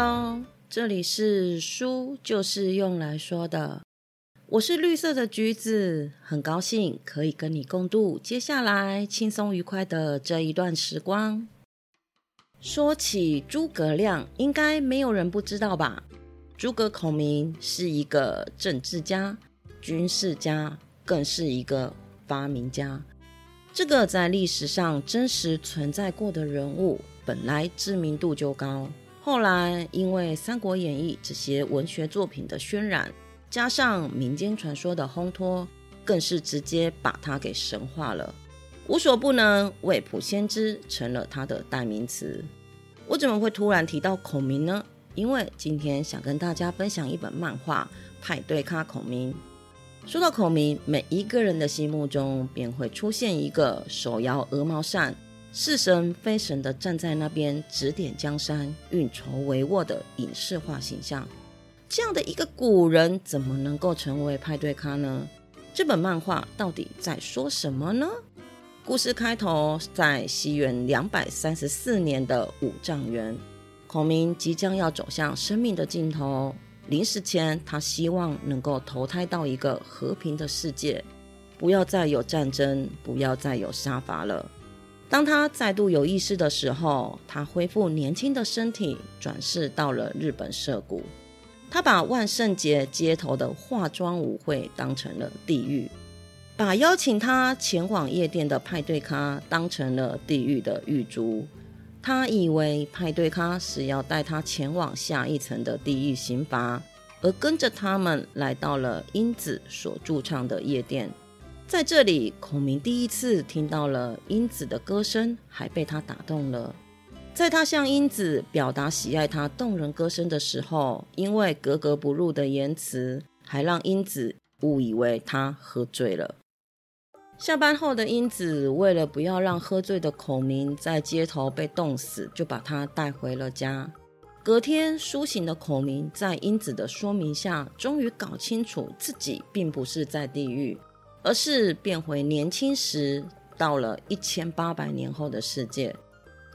喽，这里是书就是用来说的，我是绿色的橘子，很高兴可以跟你共度接下来轻松愉快的这一段时光。说起诸葛亮，应该没有人不知道吧？诸葛孔明是一个政治家、军事家，更是一个发明家。这个在历史上真实存在过的人物，本来知名度就高。后来因为《三国演义》这些文学作品的渲染，加上民间传说的烘托，更是直接把他给神化了。无所不能，未卜先知成了他的代名词。我怎么会突然提到孔明呢？因为今天想跟大家分享一本漫画《派对咖孔明》。说到孔明，每一个人的心目中便会出现一个手摇鹅毛扇、似神非神的站在那边指点江山、运筹帷幄的影视化形象。这样的一个古人，怎么能够成为派对咖呢？这本漫画到底在说什么呢？故事开头在西元两百三十四年的五丈原，孔明即将要走向生命的尽头。临死前，他希望能够投胎到一个和平的世界，不要再有战争，不要再有杀伐了。当他再度有意识的时候，他恢复年轻的身体，转世到了日本涩谷。他把万圣节街头的化妆舞会当成了地狱，把邀请他前往夜店的派对咖当成了地狱的狱卒。他以为派对咖是要带他前往下一层的地狱刑罚，而跟着他们来到了英子所驻唱的夜店。在这里，孔明第一次听到了英子的歌声，还被他打动了。在他向英子表达喜爱她动人歌声的时候，因为格格不入的言辞，还让英子误以为他喝醉了。下班后的英子为了不要让喝醉的孔明在街头被冻死，就把他带回了家。隔天苏醒的孔明在英子的说明下，终于搞清楚自己并不是在地狱，而是变回年轻时，到了一千八百年后的世界。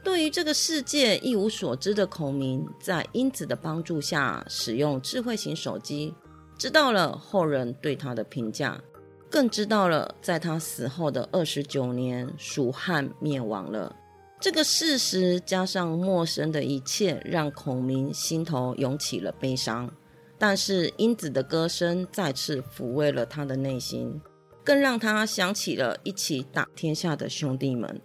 对于这个世界一无所知的孔明，在英子的帮助下，使用智慧型手机，知道了后人对他的评价。更知道了，在他死后的二十九年，蜀汉灭亡了。这个事实加上陌生的一切，让孔明心头涌起了悲伤。但是英子的歌声再次抚慰了他的内心，更让他想起了一起打天下的兄弟们。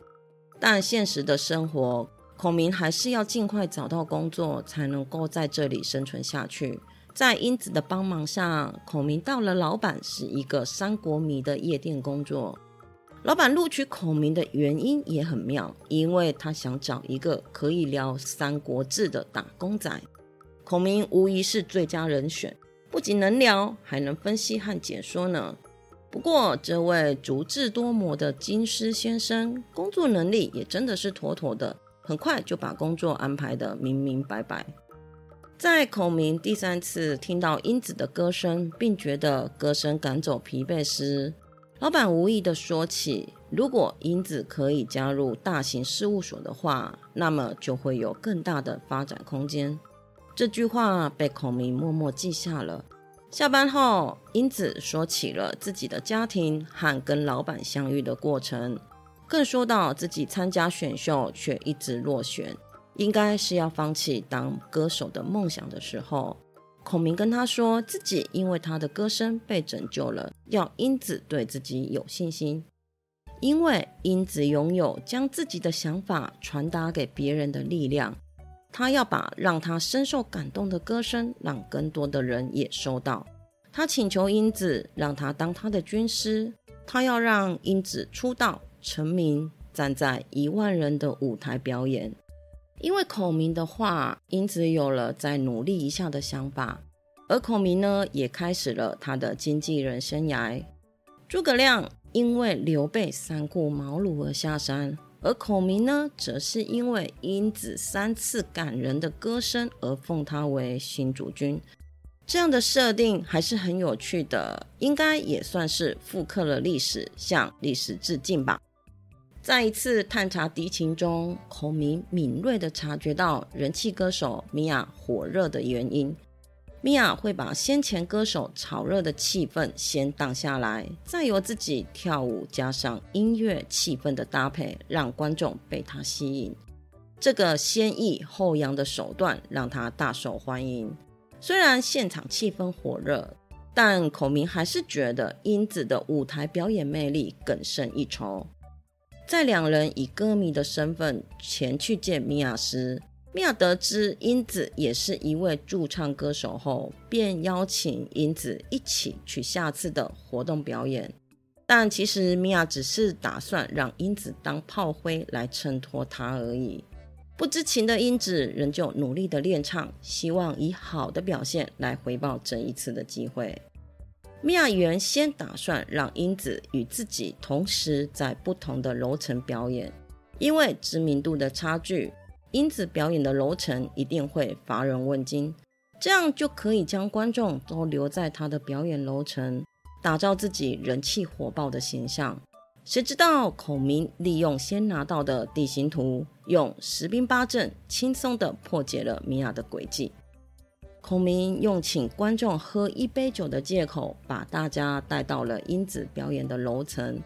但现实的生活，孔明还是要尽快找到工作，才能够在这里生存下去。在英子的帮忙下，孔明到了老板是一个三国迷的夜店工作。老板录取孔明的原因也很妙，因为他想找一个可以聊《三国志》的打工仔。孔明无疑是最佳人选，不仅能聊，还能分析和解说呢。不过，这位足智多谋的金师先生，工作能力也真的是妥妥的，很快就把工作安排得明明白白。在孔明第三次听到英子的歌声，并觉得歌声赶走疲惫时，老板无意的说起：如果英子可以加入大型事务所的话，那么就会有更大的发展空间。这句话被孔明默默记下了。下班后，英子说起了自己的家庭和跟老板相遇的过程，更说到自己参加选秀却一直落选。应该是要放弃当歌手的梦想的时候，孔明跟他说自己因为他的歌声被拯救了，要英子对自己有信心，因为英子拥有将自己的想法传达给别人的力量，他要把让他深受感动的歌声让更多的人也收到。他请求英子让他当他的军师，他要让英子出道成名，站在一万人的舞台表演。因为孔明的话，英子有了再努力一下的想法，而孔明呢，也开始了他的经纪人生涯。诸葛亮因为刘备三顾茅庐而下山，而孔明呢，则是因为英子三次感人的歌声而奉他为新主君。这样的设定还是很有趣的，应该也算是复刻了历史，向历史致敬吧。在一次探查敌情中，孔明敏锐地察觉到人气歌手米娅火热的原因。米娅会把先前歌手炒热的气氛先挡下来，再由自己跳舞，加上音乐气氛的搭配，让观众被他吸引。这个先抑后扬的手段让他大受欢迎。虽然现场气氛火热，但孔明还是觉得英子的舞台表演魅力更胜一筹。在两人以歌迷的身份前去见米娅时，米娅得知英子也是一位驻唱歌手后，便邀请英子一起去下次的活动表演。但其实米娅只是打算让英子当炮灰来衬托她而已。不知情的英子仍旧努力的练唱，希望以好的表现来回报这一次的机会。米娅原先打算让英子与自己同时在不同的楼层表演，因为知名度的差距，英子表演的楼层一定会乏人问津，这样就可以将观众都留在她的表演楼层，打造自己人气火爆的形象。谁知道孔明利用先拿到的地形图，用十兵八阵轻松地破解了米娅的诡计。孔明用请观众喝一杯酒的借口，把大家带到了英子表演的楼层，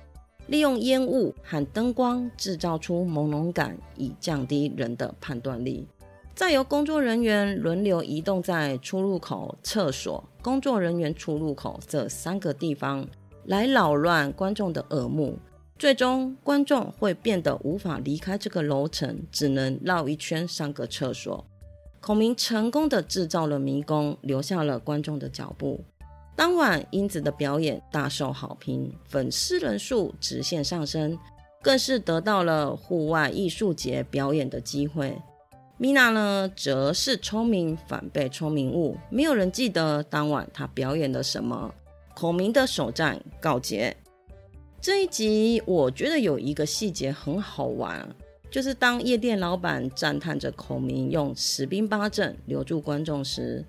利用烟雾和灯光制造出朦胧感，以降低人的判断力。再由工作人员轮流移动在出入口、厕所、工作人员出入口这三个地方，来扰乱观众的耳目。最终，观众会变得无法离开这个楼层，只能绕一圈上个厕所。孔明成功的制造了迷宫，留下了观众的脚步。当晚，英子的表演大受好评，粉丝人数直线上升，更是得到了户外艺术节表演的机会。米娜呢，则是聪明反被聪明误，没有人记得当晚她表演了什么。孔明的首战告捷。这一集我觉得有一个细节很好玩。就是当夜店老板赞叹着孔明用十兵八阵留住观众时，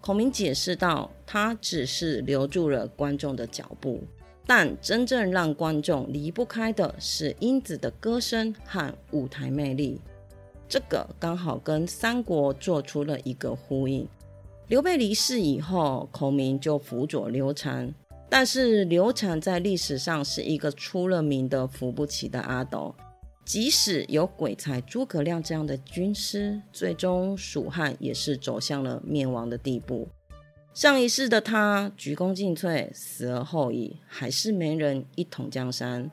孔明解释道：“他只是留住了观众的脚步，但真正让观众离不开的是英子的歌声和舞台魅力。”这个刚好跟三国做出了一个呼应。刘备离世以后，孔明就辅佐刘禅，但是刘禅在历史上是一个出了名的扶不起的阿斗。即使有鬼才诸葛亮这样的军师，最终蜀汉也是走向了灭亡的地步。上一世的他鞠躬尽瘁，死而后已，还是没人一统江山。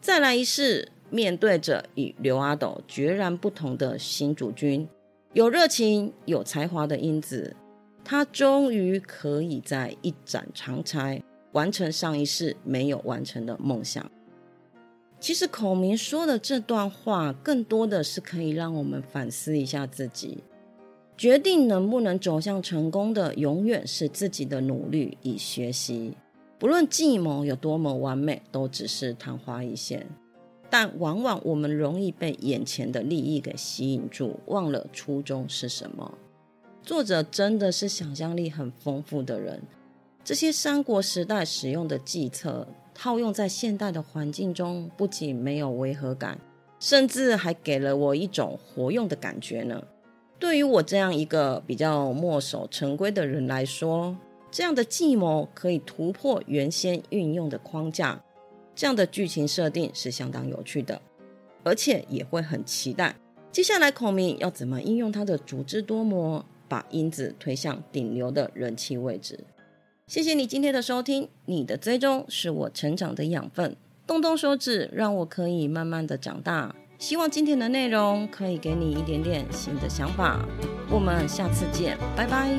再来一世，面对着与刘阿斗决然不同的新主君，有热情、有才华的英子，他终于可以在一展长才，完成上一世没有完成的梦想。其实孔明说的这段话，更多的是可以让我们反思一下自己。决定能不能走向成功的，永远是自己的努力与学习。不论计谋有多么完美，都只是昙花一现。但往往我们容易被眼前的利益给吸引住，忘了初衷是什么。作者真的是想象力很丰富的人。这些三国时代使用的计策。套用在现代的环境中，不仅没有违和感，甚至还给了我一种活用的感觉呢。对于我这样一个比较墨守成规的人来说，这样的计谋可以突破原先运用的框架，这样的剧情设定是相当有趣的，而且也会很期待接下来孔明要怎么应用他的足智多谋，把英子推向顶流的人气位置。谢谢你今天的收听，你的追踪是我成长的养分，动动手指，让我可以慢慢的长大。希望今天的内容可以给你一点点新的想法，我们下次见，拜拜。